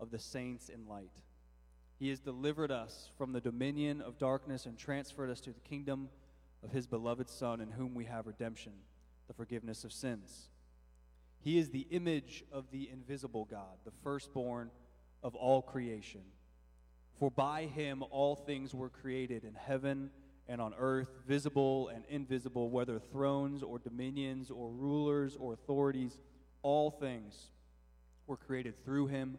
of the saints in light. He has delivered us from the dominion of darkness and transferred us to the kingdom of his beloved Son, in whom we have redemption, the forgiveness of sins. He is the image of the invisible God, the firstborn of all creation. For by him all things were created in heaven and on earth, visible and invisible, whether thrones or dominions or rulers or authorities, all things were created through him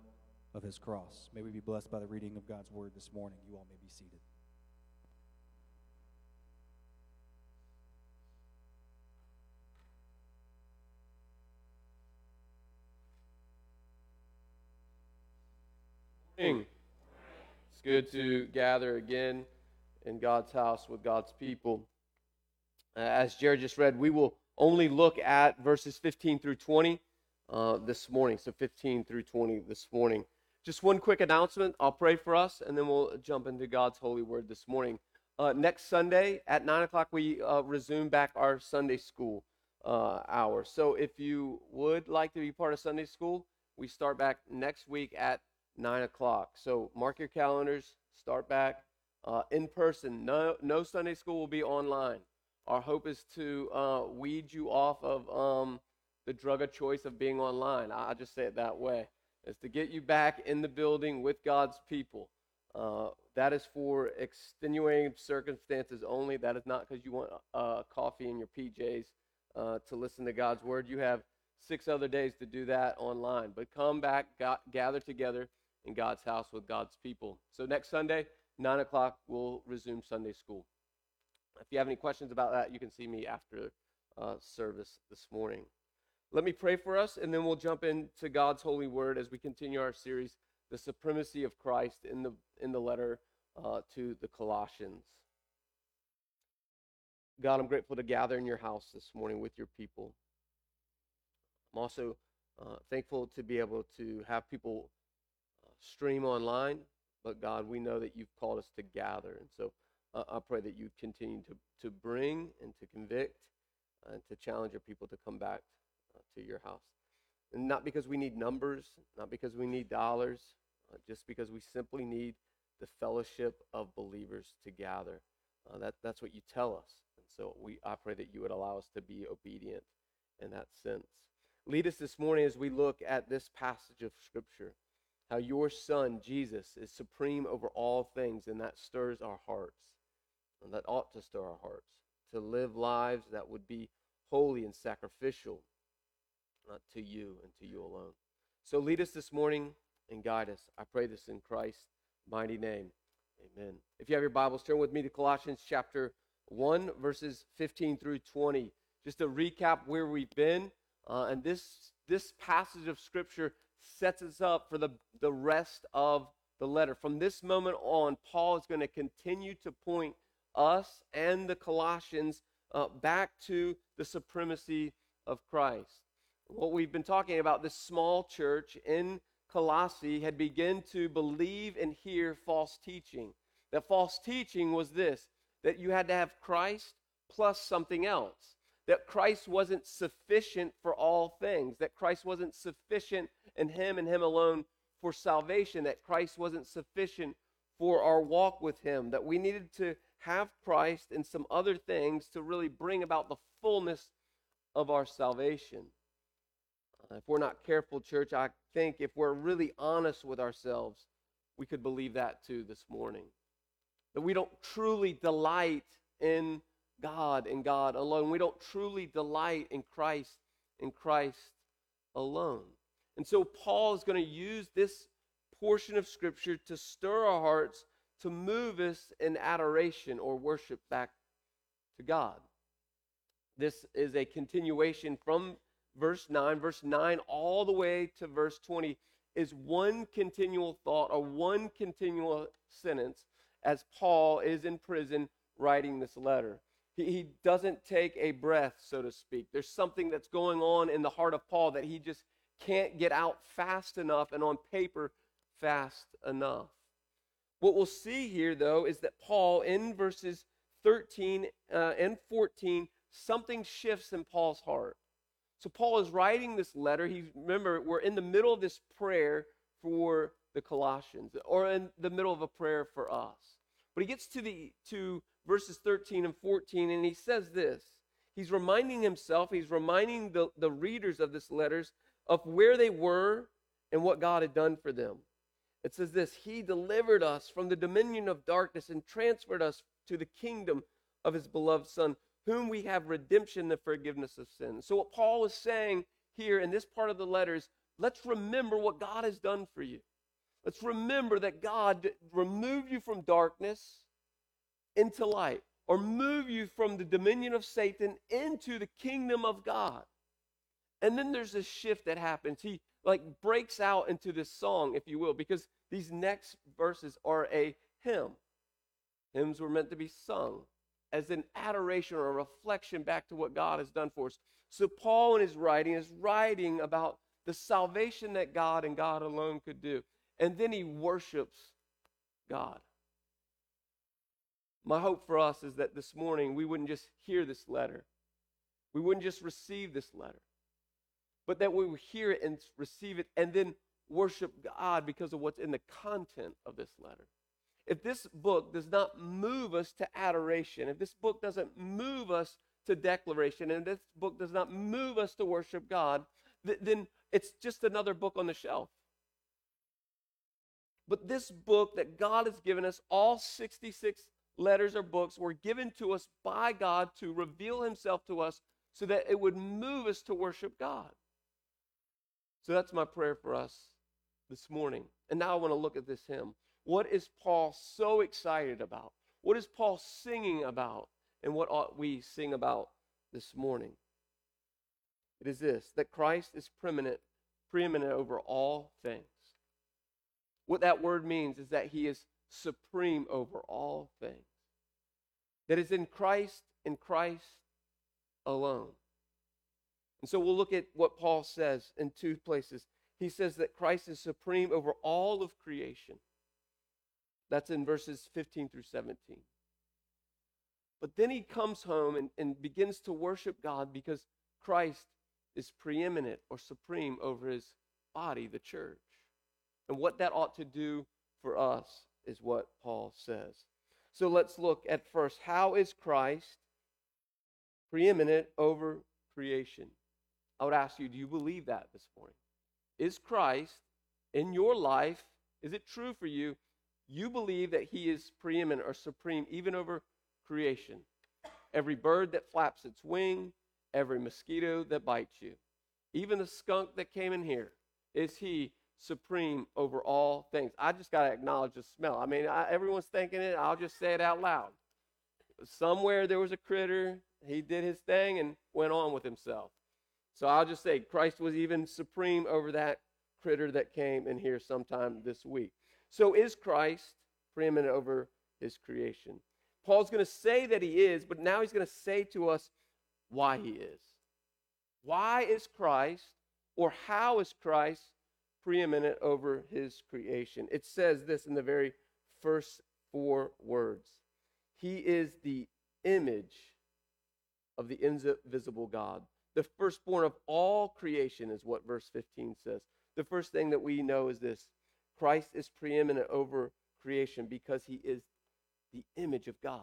of his cross. May we be blessed by the reading of God's word this morning. You all may be seated. It's good to gather again in God's house with God's people. Uh, as Jared just read, we will only look at verses 15 through 20 uh, this morning. So 15 through 20 this morning. Just one quick announcement. I'll pray for us, and then we'll jump into God's holy word this morning. Uh, next Sunday at 9 o'clock, we uh, resume back our Sunday school uh, hour. So if you would like to be part of Sunday school, we start back next week at 9 o'clock. So mark your calendars, start back uh, in person. No, no Sunday school will be online. Our hope is to uh, weed you off of um, the drug of choice of being online. I'll just say it that way is to get you back in the building with God's people. Uh, that is for extenuating circumstances only. That is not because you want uh, coffee in your PJs uh, to listen to God's word. You have six other days to do that online. But come back, gather together in God's house with God's people. So next Sunday, 9 o'clock, we'll resume Sunday school. If you have any questions about that, you can see me after uh, service this morning. Let me pray for us, and then we'll jump into God's holy word as we continue our series, The Supremacy of Christ, in the, in the letter uh, to the Colossians. God, I'm grateful to gather in your house this morning with your people. I'm also uh, thankful to be able to have people uh, stream online, but God, we know that you've called us to gather. And so uh, I pray that you continue to, to bring and to convict and to challenge your people to come back to your house. And not because we need numbers, not because we need dollars, uh, just because we simply need the fellowship of believers to gather. Uh, that, that's what you tell us. And so we, I pray that you would allow us to be obedient in that sense. Lead us this morning as we look at this passage of Scripture, how your Son, Jesus, is supreme over all things, and that stirs our hearts, and that ought to stir our hearts, to live lives that would be holy and sacrificial uh, to you and to you alone. So lead us this morning and guide us. I pray this in Christ's mighty name. Amen. If you have your Bibles, turn with me to Colossians chapter 1, verses 15 through 20. Just to recap where we've been, uh, and this, this passage of Scripture sets us up for the, the rest of the letter. From this moment on, Paul is going to continue to point us and the Colossians uh, back to the supremacy of Christ what we've been talking about, this small church in Colossae had begun to believe and hear false teaching. That false teaching was this that you had to have Christ plus something else. That Christ wasn't sufficient for all things. That Christ wasn't sufficient in Him and Him alone for salvation. That Christ wasn't sufficient for our walk with Him. That we needed to have Christ and some other things to really bring about the fullness of our salvation. If we're not careful, church, I think if we're really honest with ourselves, we could believe that too this morning. that we don't truly delight in God and God alone. We don't truly delight in Christ in Christ alone. And so Paul is going to use this portion of Scripture to stir our hearts, to move us in adoration or worship back to God. This is a continuation from verse 9. Verse 9 all the way to verse 20 is one continual thought or one continual sentence as Paul is in prison writing this letter. He, he doesn't take a breath, so to speak. There's something that's going on in the heart of Paul that he just can't get out fast enough and on paper fast enough. What we'll see here, though, is that Paul, in verses 13 uh, and 14, something shifts in Paul's heart. So Paul is writing this letter. He remember we're in the middle of this prayer for the Colossians, or in the middle of a prayer for us. But he gets to the to verses 13 and 14, and he says this. He's reminding himself, he's reminding the, the readers of this letters of where they were and what God had done for them. It says this He delivered us from the dominion of darkness and transferred us to the kingdom of His beloved Son, whom we have redemption, the forgiveness of sins. So, what Paul is saying here in this part of the letter is let's remember what God has done for you. Let's remember that God removed you from darkness into light, or move you from the dominion of Satan into the kingdom of God. And then there's this shift that happens. He like breaks out into this song, if you will, because these next verses are a hymn. Hymns were meant to be sung as an adoration or a reflection back to what God has done for us. So Paul in his writing is writing about the salvation that God and God alone could do. And then he worships God. My hope for us is that this morning we wouldn't just hear this letter. We wouldn't just receive this letter but that we would hear it and receive it and then worship God because of what's in the content of this letter. If this book does not move us to adoration, if this book doesn't move us to declaration, and this book does not move us to worship God, th- then it's just another book on the shelf. But this book that God has given us, all 66 letters or books, were given to us by God to reveal Himself to us so that it would move us to worship God. So that's my prayer for us this morning. And now I want to look at this hymn. What is Paul so excited about? What is Paul singing about? And what ought we sing about this morning? It is this that Christ is preeminent, preeminent over all things. What that word means is that he is supreme over all things. That is in Christ, in Christ alone. And so we'll look at what Paul says in two places. He says that Christ is supreme over all of creation. That's in verses 15 through 17. But then he comes home and, and begins to worship God because Christ is preeminent or supreme over his body, the church. And what that ought to do for us is what Paul says. So let's look at first how is Christ preeminent over creation? I would ask you, do you believe that this morning? Is Christ in your life, is it true for you? You believe that he is preeminent or supreme even over creation. Every bird that flaps its wing, every mosquito that bites you, even the skunk that came in here, is he supreme over all things? I just got to acknowledge the smell. I mean, I, everyone's thinking it, I'll just say it out loud. Somewhere there was a critter, he did his thing and went on with himself. So I'll just say Christ was even supreme over that critter that came in here sometime this week. So is Christ preeminent over his creation? Paul's going to say that he is, but now he's going to say to us why he is. Why is Christ, or how is Christ preeminent over his creation? It says this in the very first four words He is the image of the invisible God the firstborn of all creation, is what verse 15 says. The first thing that we know is this Christ is preeminent over creation because he is the image of God.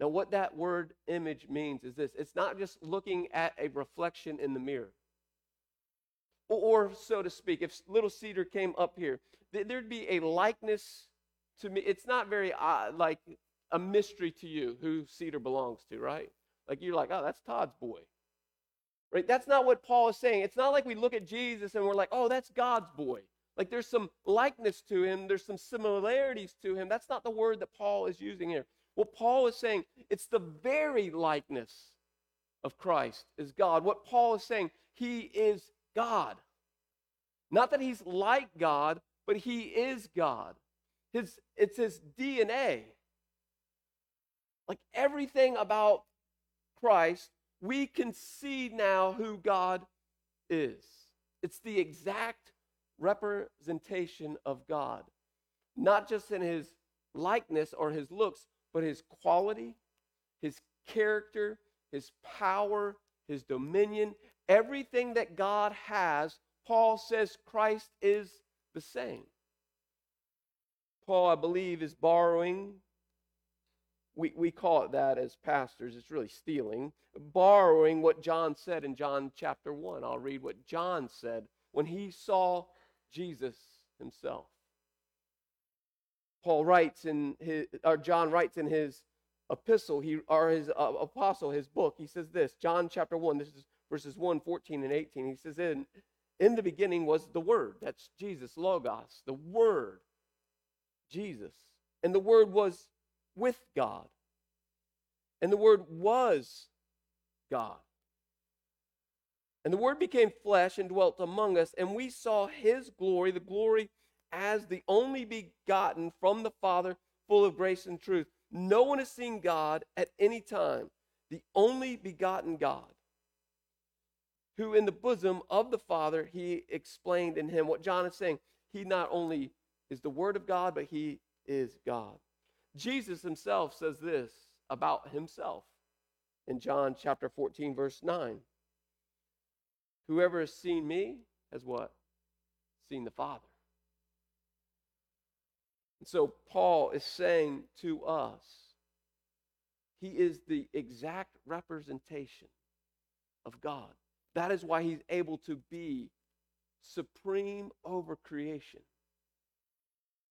Now, what that word image means is this it's not just looking at a reflection in the mirror. Or, or so to speak, if little Cedar came up here, there'd be a likeness to me, it's not very uh, like a mystery to you who Cedar belongs to, right? Like you're like, oh, that's Todd's boy. Right? That's not what Paul is saying. It's not like we look at Jesus and we're like, oh, that's God's boy. Like there's some likeness to him, there's some similarities to him. That's not the word that Paul is using here. What Paul is saying, it's the very likeness of Christ is God. What Paul is saying, he is God. Not that he's like God, but he is God. His, it's his DNA. Like everything about Christ, we can see now who God is. It's the exact representation of God, not just in his likeness or his looks, but his quality, his character, his power, his dominion, everything that God has, Paul says Christ is the same. Paul, I believe, is borrowing. We, we call it that as pastors. It's really stealing. Borrowing what John said in John chapter 1. I'll read what John said when he saw Jesus himself. Paul writes in his, or John writes in his epistle, he, or his uh, apostle, his book, he says this, John chapter 1, this is verses 1, 14, and 18. He says, In, in the beginning was the Word. That's Jesus, Logos, the Word, Jesus. And the Word was with God. And the Word was God. And the Word became flesh and dwelt among us, and we saw His glory, the glory as the only begotten from the Father, full of grace and truth. No one has seen God at any time, the only begotten God, who in the bosom of the Father, He explained in Him. What John is saying, He not only is the Word of God, but He is God. Jesus Himself says this about Himself in John chapter 14, verse 9. Whoever has seen me has what? Seen the Father. And so Paul is saying to us, he is the exact representation of God. That is why he's able to be supreme over creation.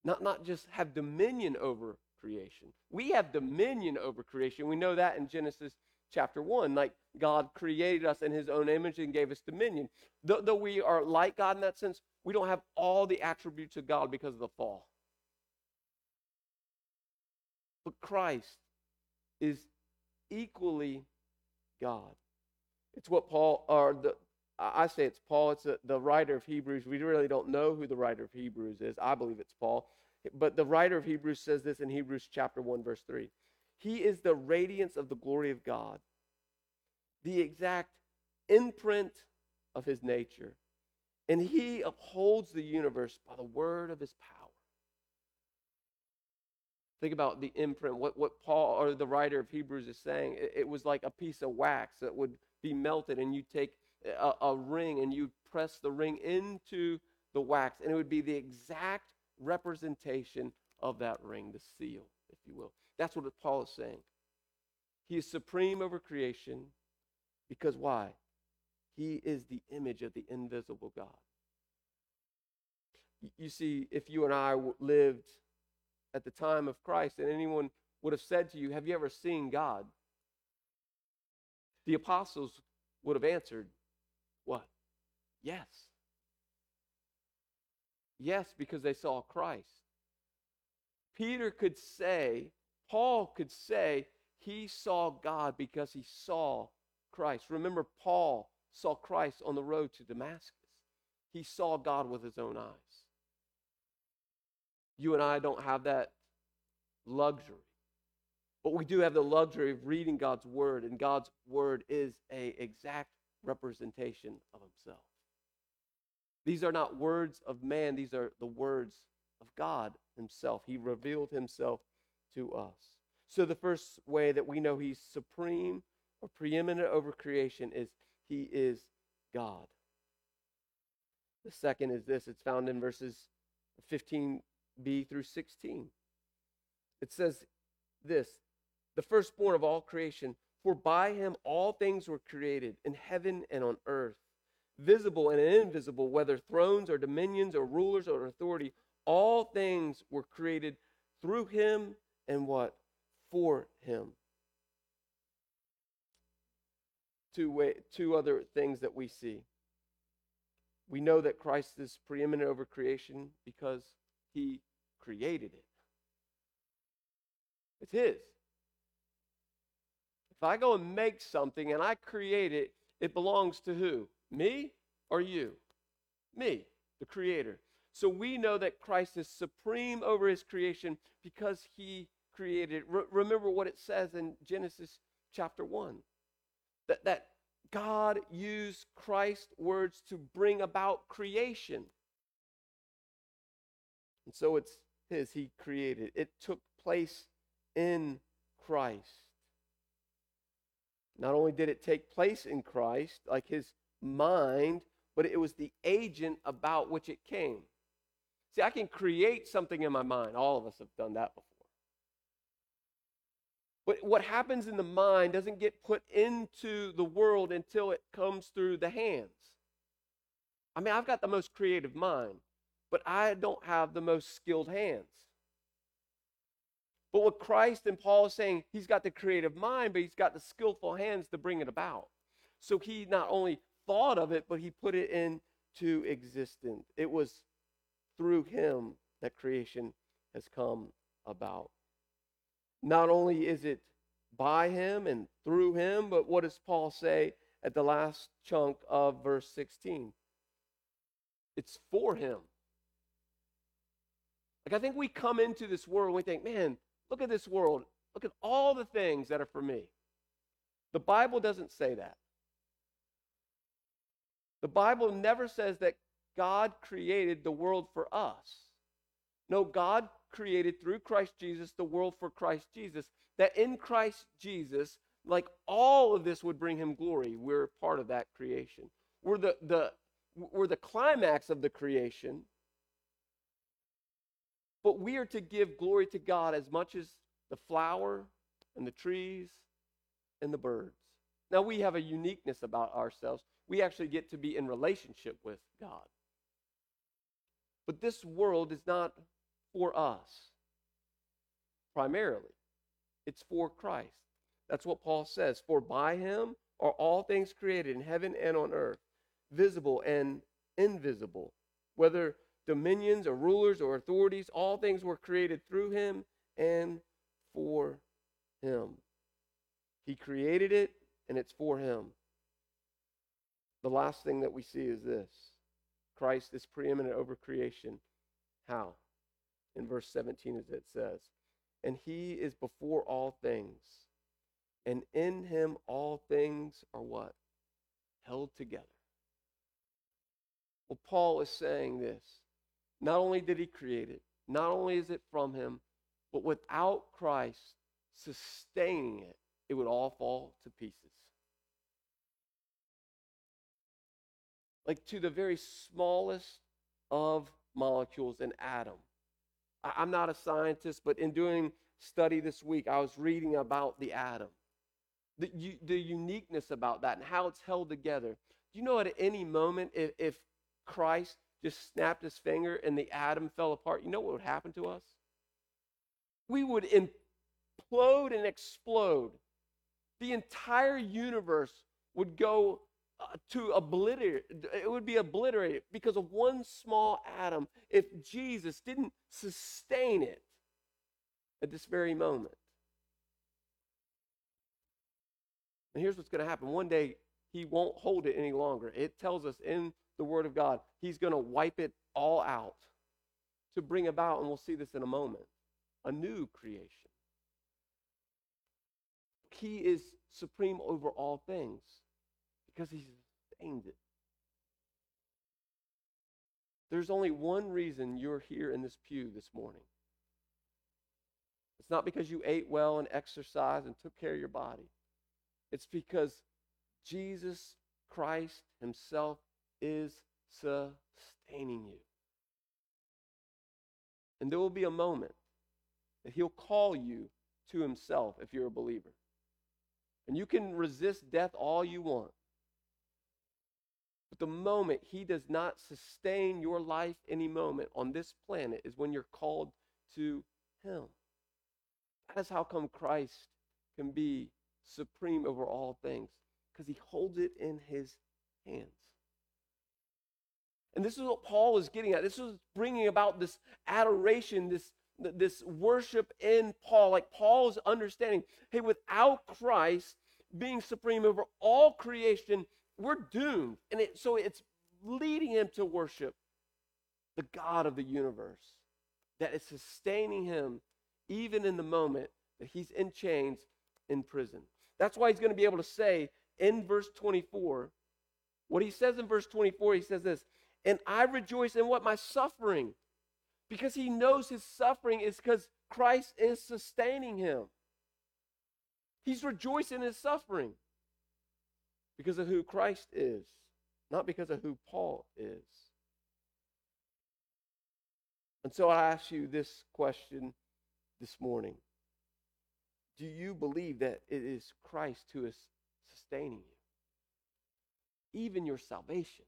Not, not just have dominion over creation. We have dominion over creation. We know that in Genesis chapter 1. Like God created us in his own image and gave us dominion. Though, though we are like God in that sense, we don't have all the attributes of God because of the fall. But Christ is equally God. It's what Paul, or the, I say it's Paul, it's a, the writer of Hebrews. We really don't know who the writer of Hebrews is. I believe it's Paul. But the writer of Hebrews says this in Hebrews chapter 1, verse 3. He is the radiance of the glory of God, the exact imprint of his nature. And he upholds the universe by the word of his power. Think about the imprint, what, what Paul or the writer of Hebrews is saying. It, it was like a piece of wax that would be melted, and you take a, a ring and you press the ring into the wax, and it would be the exact representation of that ring, the seal, if you will. That's what Paul is saying. He is supreme over creation because why? He is the image of the invisible God. You see, if you and I lived at the time of Christ and anyone would have said to you, Have you ever seen God? The apostles would have answered, What? Yes. Yes, because they saw Christ. Peter could say, Paul could say, he saw God because he saw Christ. Remember, Paul saw Christ on the road to Damascus. He saw God with his own eyes. You and I don't have that luxury. But we do have the luxury of reading God's word, and God's word is a exact representation of himself. These are not words of man, these are the words of God himself. He revealed himself to us. So the first way that we know he's supreme or preeminent over creation is he is God. The second is this it's found in verses 15 B through 16. It says this the firstborn of all creation, for by him all things were created in heaven and on earth, visible and invisible, whether thrones or dominions or rulers or authority, all things were created through him and what? For him. Two, way, two other things that we see. We know that Christ is preeminent over creation because he created it. It's his. If I go and make something and I create it, it belongs to who? Me or you? Me, the creator. So we know that Christ is supreme over his creation because he created. Re- remember what it says in Genesis chapter 1 that, that God used Christ's words to bring about creation. And so it's his, he created. It took place in Christ. Not only did it take place in Christ, like his mind, but it was the agent about which it came. See, I can create something in my mind. All of us have done that before. But what happens in the mind doesn't get put into the world until it comes through the hands. I mean, I've got the most creative mind, but I don't have the most skilled hands. But what Christ and Paul is saying, he's got the creative mind, but he's got the skillful hands to bring it about. So he not only thought of it, but he put it into existence. It was through him that creation has come about. Not only is it by him and through him, but what does Paul say at the last chunk of verse 16? It's for him. Like, I think we come into this world we think, man, look at this world. Look at all the things that are for me. The Bible doesn't say that. The Bible never says that God created the world for us. No, God created through Christ Jesus the world for Christ Jesus. That in Christ Jesus, like all of this would bring him glory. We're part of that creation. We're the, the, we're the climax of the creation. But we are to give glory to God as much as the flower and the trees and the birds. Now, we have a uniqueness about ourselves. We actually get to be in relationship with God. But this world is not for us primarily, it's for Christ. That's what Paul says. For by him are all things created in heaven and on earth, visible and invisible, whether dominions or rulers or authorities, all things were created through him and for him. He created it, and it's for him. The last thing that we see is this Christ is preeminent over creation. How? In verse 17, as it says, and he is before all things, and in him all things are what? Held together. Well, Paul is saying this. Not only did he create it, not only is it from him, but without Christ sustaining it, it would all fall to pieces. Like to the very smallest of molecules, an atom. I'm not a scientist, but in doing study this week, I was reading about the atom, the, the uniqueness about that and how it's held together. Do you know at any moment, if, if Christ just snapped his finger and the atom fell apart, you know what would happen to us? We would implode and explode. The entire universe would go Uh, to obliterate, it would be obliterated because of one small atom if Jesus didn't sustain it at this very moment. And here's what's going to happen one day, he won't hold it any longer. It tells us in the Word of God, he's going to wipe it all out to bring about, and we'll see this in a moment, a new creation. He is supreme over all things because he sustains it. There's only one reason you're here in this pew this morning. It's not because you ate well and exercised and took care of your body. It's because Jesus Christ Himself is sustaining you. And there will be a moment that He'll call you to Himself if you're a believer. And you can resist death all you want. The moment He does not sustain your life any moment on this planet is when you're called to him. That is how come Christ can be supreme over all things, because he holds it in his hands. And this is what Paul is getting at. This is bringing about this adoration, this, this worship in Paul. Like Paul's understanding hey, without Christ being supreme over all creation, we're doomed. And it, so it's leading him to worship the God of the universe that is sustaining him even in the moment that he's in chains in prison. That's why he's going to be able to say in verse 24, what he says in verse 24, he says this, and I rejoice in what? My suffering. Because he knows his suffering is because Christ is sustaining him. He's rejoicing in his suffering because of who Christ is, not because of who Paul is. And so I ask you this question this morning Do you believe that it is Christ who is sustaining you? Even your salvation.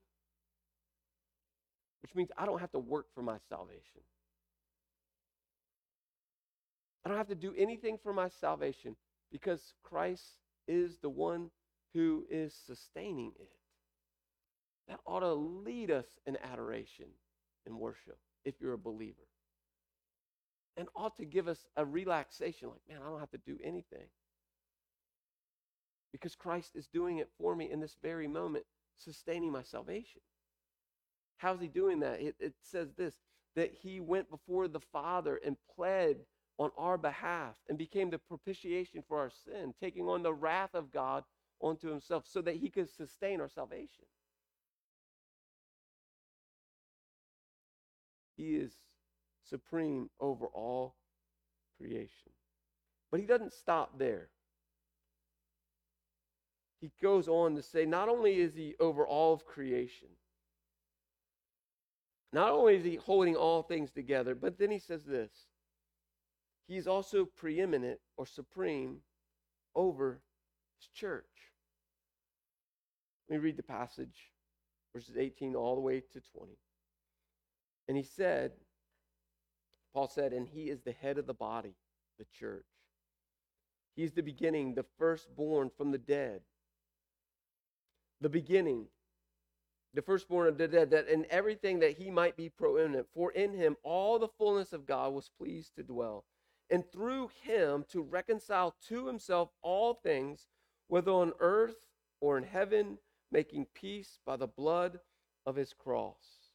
Which means I don't have to work for my salvation. I don't have to do anything for my salvation because Christ is the one who is sustaining it. That ought to lead us in adoration and worship if you're a believer. And ought to give us a relaxation like, man, I don't have to do anything. Because Christ is doing it for me in this very moment, sustaining my salvation. How's he doing that? It, it says this that he went before the Father and pled on our behalf and became the propitiation for our sin, taking on the wrath of God onto himself so that he could sustain our salvation. He is supreme over all creation. But he doesn't stop there. He goes on to say, not only is he over all of creation, not only is he holding all things together, but then he says this He is also preeminent or supreme over his church. Let me read the passage, verses 18 all the way to 20. And he said, Paul said, and he is the head of the body, the church. He's the beginning, the firstborn from the dead. The beginning the firstborn of the dead, that in everything that he might be proeminent. For in him all the fullness of God was pleased to dwell, and through him to reconcile to himself all things, whether on earth or in heaven, making peace by the blood of his cross.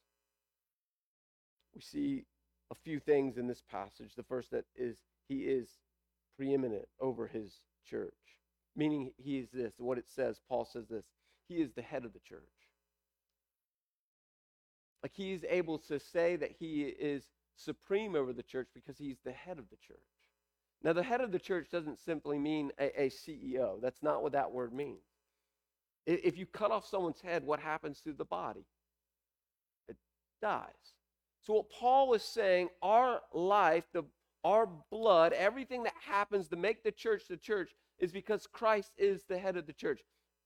We see a few things in this passage. The first that is he is preeminent over his church, meaning he is this. What it says, Paul says this. He is the head of the church. Like he's able to say that he is supreme over the church because he's the head of the church. Now, the head of the church doesn't simply mean a, a CEO. That's not what that word means. If you cut off someone's head, what happens to the body? It dies. So, what Paul is saying, our life, the, our blood, everything that happens to make the church the church is because Christ is the head of the church.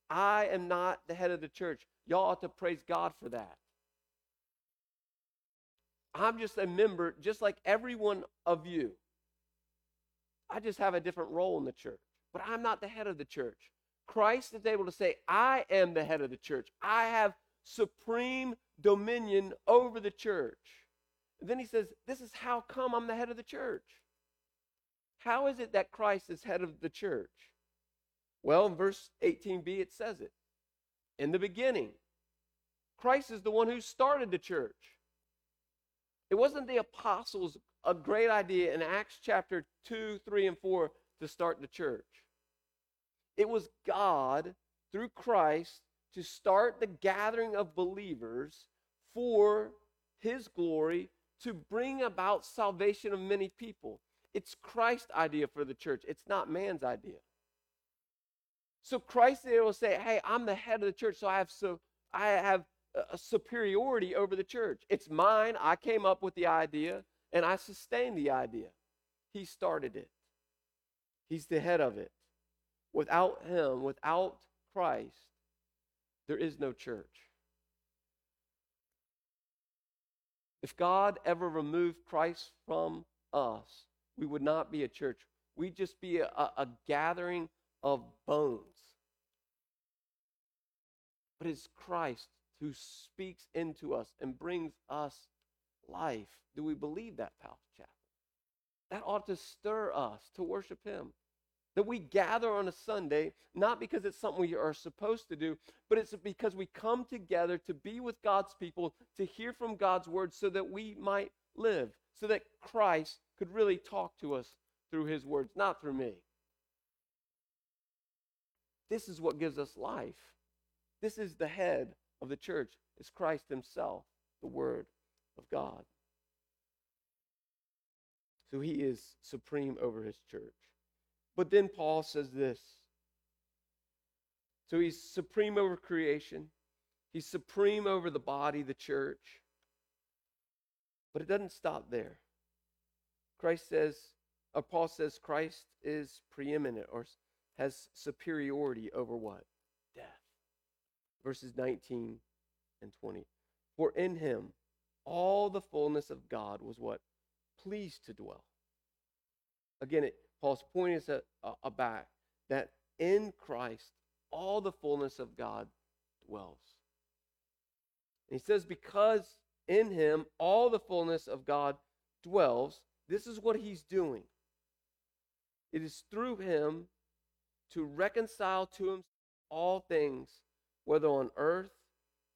I am not the head of the church. Y'all ought to praise God for that. I'm just a member, just like every one of you. I just have a different role in the church, but I'm not the head of the church. Christ is able to say, I am the head of the church. I have supreme dominion over the church. And then he says, This is how come I'm the head of the church. How is it that Christ is head of the church? Well, in verse 18b, it says it. In the beginning, Christ is the one who started the church. It wasn't the apostles' a great idea in Acts chapter 2, 3, and 4 to start the church. It was God, through Christ, to start the gathering of believers for his glory to bring about salvation of many people. It's Christ's idea for the church, it's not man's idea. So Christ is able say, Hey, I'm the head of the church, so I have so I have a superiority over the church. It's mine. I came up with the idea and I sustained the idea. He started it, He's the head of it. Without Him, without Christ, there is no church. If God ever removed Christ from us, we would not be a church. We'd just be a, a gathering of bones. But it's Christ who speaks into us and brings us life. Do we believe that, Pal Chapel? That ought to stir us to worship Him. That we gather on a Sunday, not because it's something we are supposed to do, but it's because we come together to be with God's people, to hear from God's word, so that we might live, so that Christ could really talk to us through His words, not through me. This is what gives us life. This is the head of the church, is Christ Himself, the Word of God. So He is supreme over His church. But then Paul says this. So He's supreme over creation, He's supreme over the body, the church. But it doesn't stop there. Christ says, or Paul says, Christ is preeminent or has superiority over what? Death. Verses 19 and 20. For in him all the fullness of God was what? Pleased to dwell. Again, it, Paul's point is a, a, a that in Christ all the fullness of God dwells. And he says, because in him all the fullness of God dwells, this is what he's doing. It is through him to reconcile to him all things, whether on earth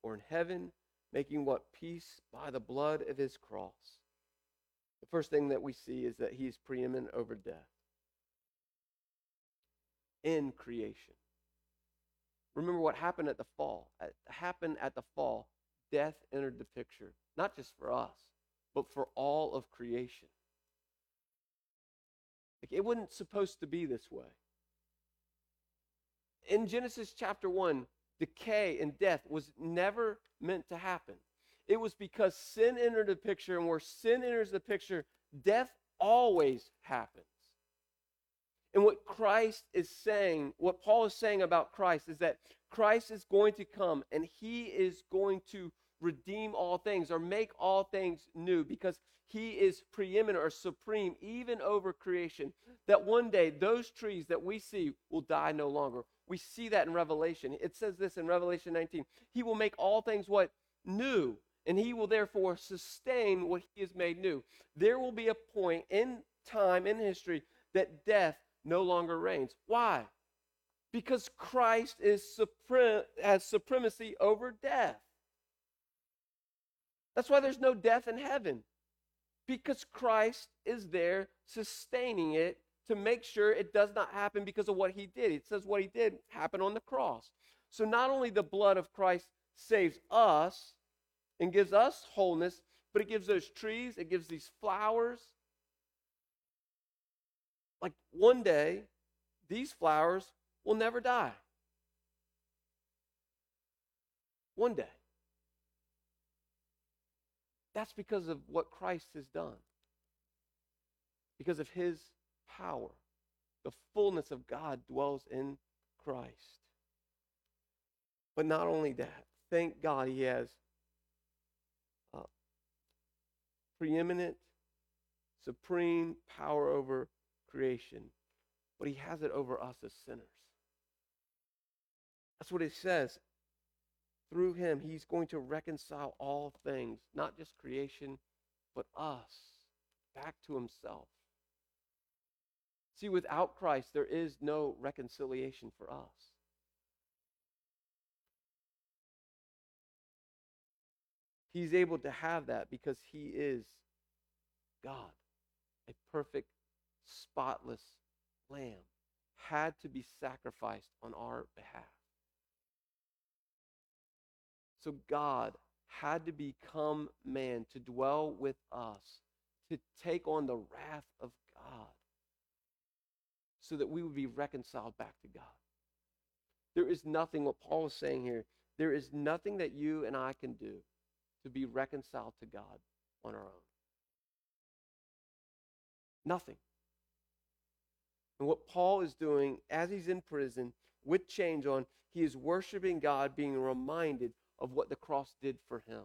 or in heaven, making what peace by the blood of his cross. The first thing that we see is that he is preeminent over death in creation. Remember what happened at the fall. It happened at the fall. Death entered the picture, not just for us, but for all of creation. Like it wasn't supposed to be this way. In Genesis chapter 1, decay and death was never meant to happen. It was because sin entered the picture, and where sin enters the picture, death always happens. And what Christ is saying, what Paul is saying about Christ, is that Christ is going to come and he is going to redeem all things or make all things new because he is preeminent or supreme even over creation. That one day those trees that we see will die no longer. We see that in Revelation. It says this in Revelation 19 He will make all things what? New. And he will therefore sustain what he has made new. There will be a point in time, in history, that death no longer reigns. Why? Because Christ is supreme, has supremacy over death. That's why there's no death in heaven. Because Christ is there sustaining it to make sure it does not happen because of what he did. It says what he did happened on the cross. So not only the blood of Christ saves us and gives us wholeness, but it gives those trees, it gives these flowers, like one day, these flowers will never die. One day. That's because of what Christ has done. Because of his power. The fullness of God dwells in Christ. But not only that, thank God he has uh, preeminent, supreme power over creation, but he has it over us as sinners. That's what it says. Through him, he's going to reconcile all things, not just creation, but us back to himself. See, without Christ, there is no reconciliation for us. He's able to have that because he is God, a perfect spotless lamb had to be sacrificed on our behalf. So God had to become man to dwell with us, to take on the wrath of God, so that we would be reconciled back to God. There is nothing, what Paul is saying here, there is nothing that you and I can do to be reconciled to God on our own. Nothing. And what Paul is doing as he's in prison with chains on, he is worshiping God, being reminded of what the cross did for him.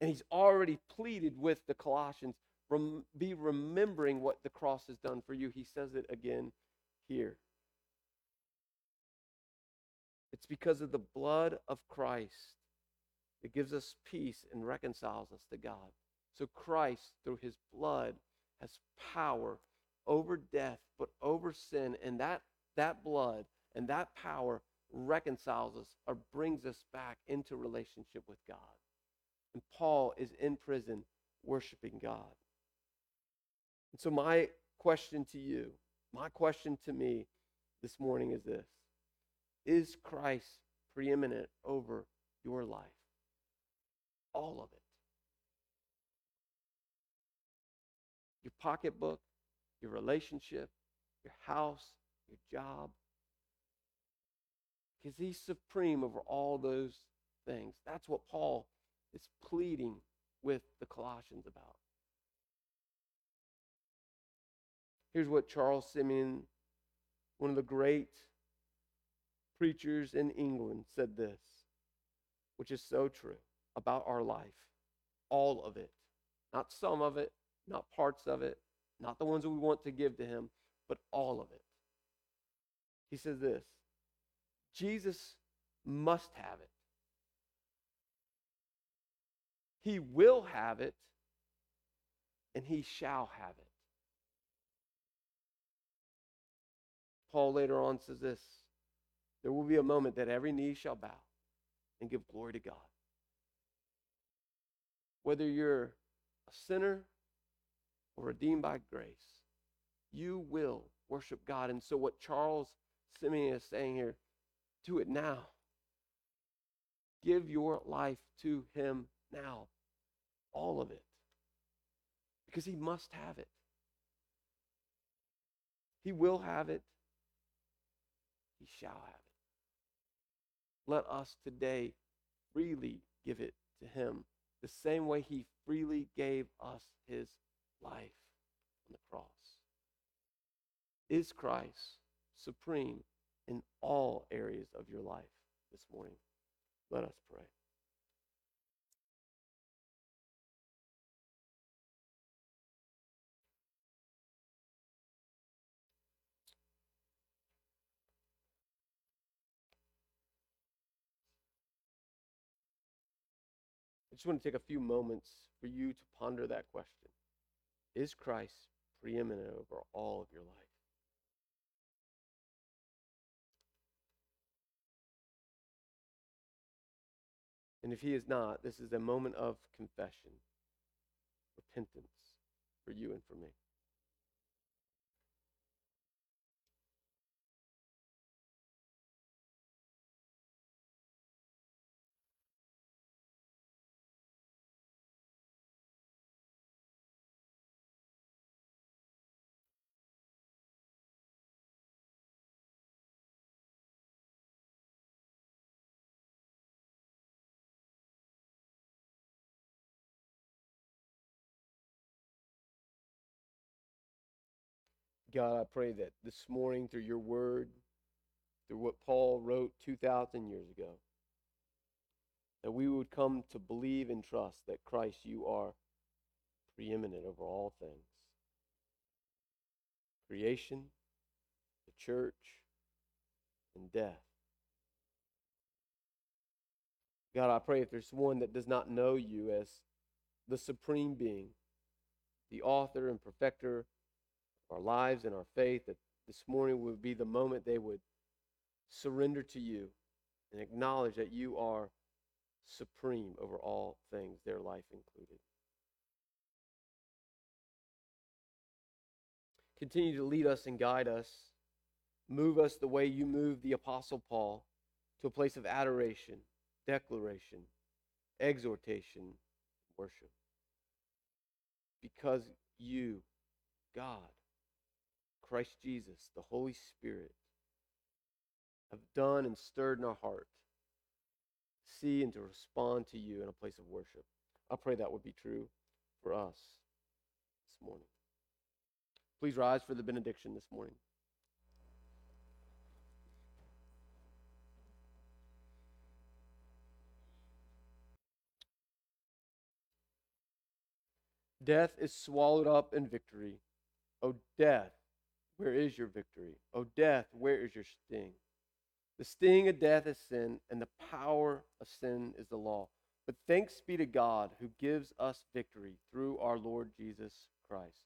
And he's already pleaded with the Colossians rem- be remembering what the cross has done for you. He says it again here. It's because of the blood of Christ that gives us peace and reconciles us to God. So Christ, through his blood, has power over death, but over sin. And that, that blood and that power reconciles us or brings us back into relationship with God. And Paul is in prison worshiping God. And so, my question to you, my question to me this morning is this Is Christ preeminent over your life? All of it. Your pocketbook, your relationship, your house, your job. Because he's supreme over all those things. That's what Paul is pleading with the Colossians about. Here's what Charles Simeon, one of the great preachers in England, said this, which is so true about our life. All of it. Not some of it, not parts of it, not the ones that we want to give to him, but all of it. He says this Jesus must have it. He will have it, and he shall have it. Paul later on says this there will be a moment that every knee shall bow and give glory to God. Whether you're a sinner or redeemed by grace, you will worship God. And so, what Charles Simeon is saying here, do it now. Give your life to Him now. All of it. Because He must have it. He will have it. He shall have it. Let us today freely give it to Him the same way He freely gave us His life on the cross. Is Christ supreme in all areas of your life this morning? Let us pray. I just want to take a few moments for you to ponder that question. Is Christ preeminent over all of your life? And if he is not, this is a moment of confession, repentance for you and for me. God, I pray that this morning, through your word, through what Paul wrote 2,000 years ago, that we would come to believe and trust that Christ, you are preeminent over all things creation, the church, and death. God, I pray if there's one that does not know you as the supreme being, the author and perfecter our lives and our faith, that this morning would be the moment they would surrender to you and acknowledge that you are supreme over all things, their life included. Continue to lead us and guide us. Move us the way you moved the Apostle Paul to a place of adoration, declaration, exhortation, worship. Because you, God, Christ Jesus, the Holy Spirit, have done and stirred in our heart see and to respond to you in a place of worship. I pray that would be true for us this morning. Please rise for the benediction this morning. Death is swallowed up in victory. O death, where is your victory? O death, where is your sting? The sting of death is sin, and the power of sin is the law. But thanks be to God who gives us victory through our Lord Jesus Christ.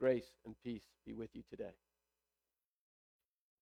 Grace and peace be with you today.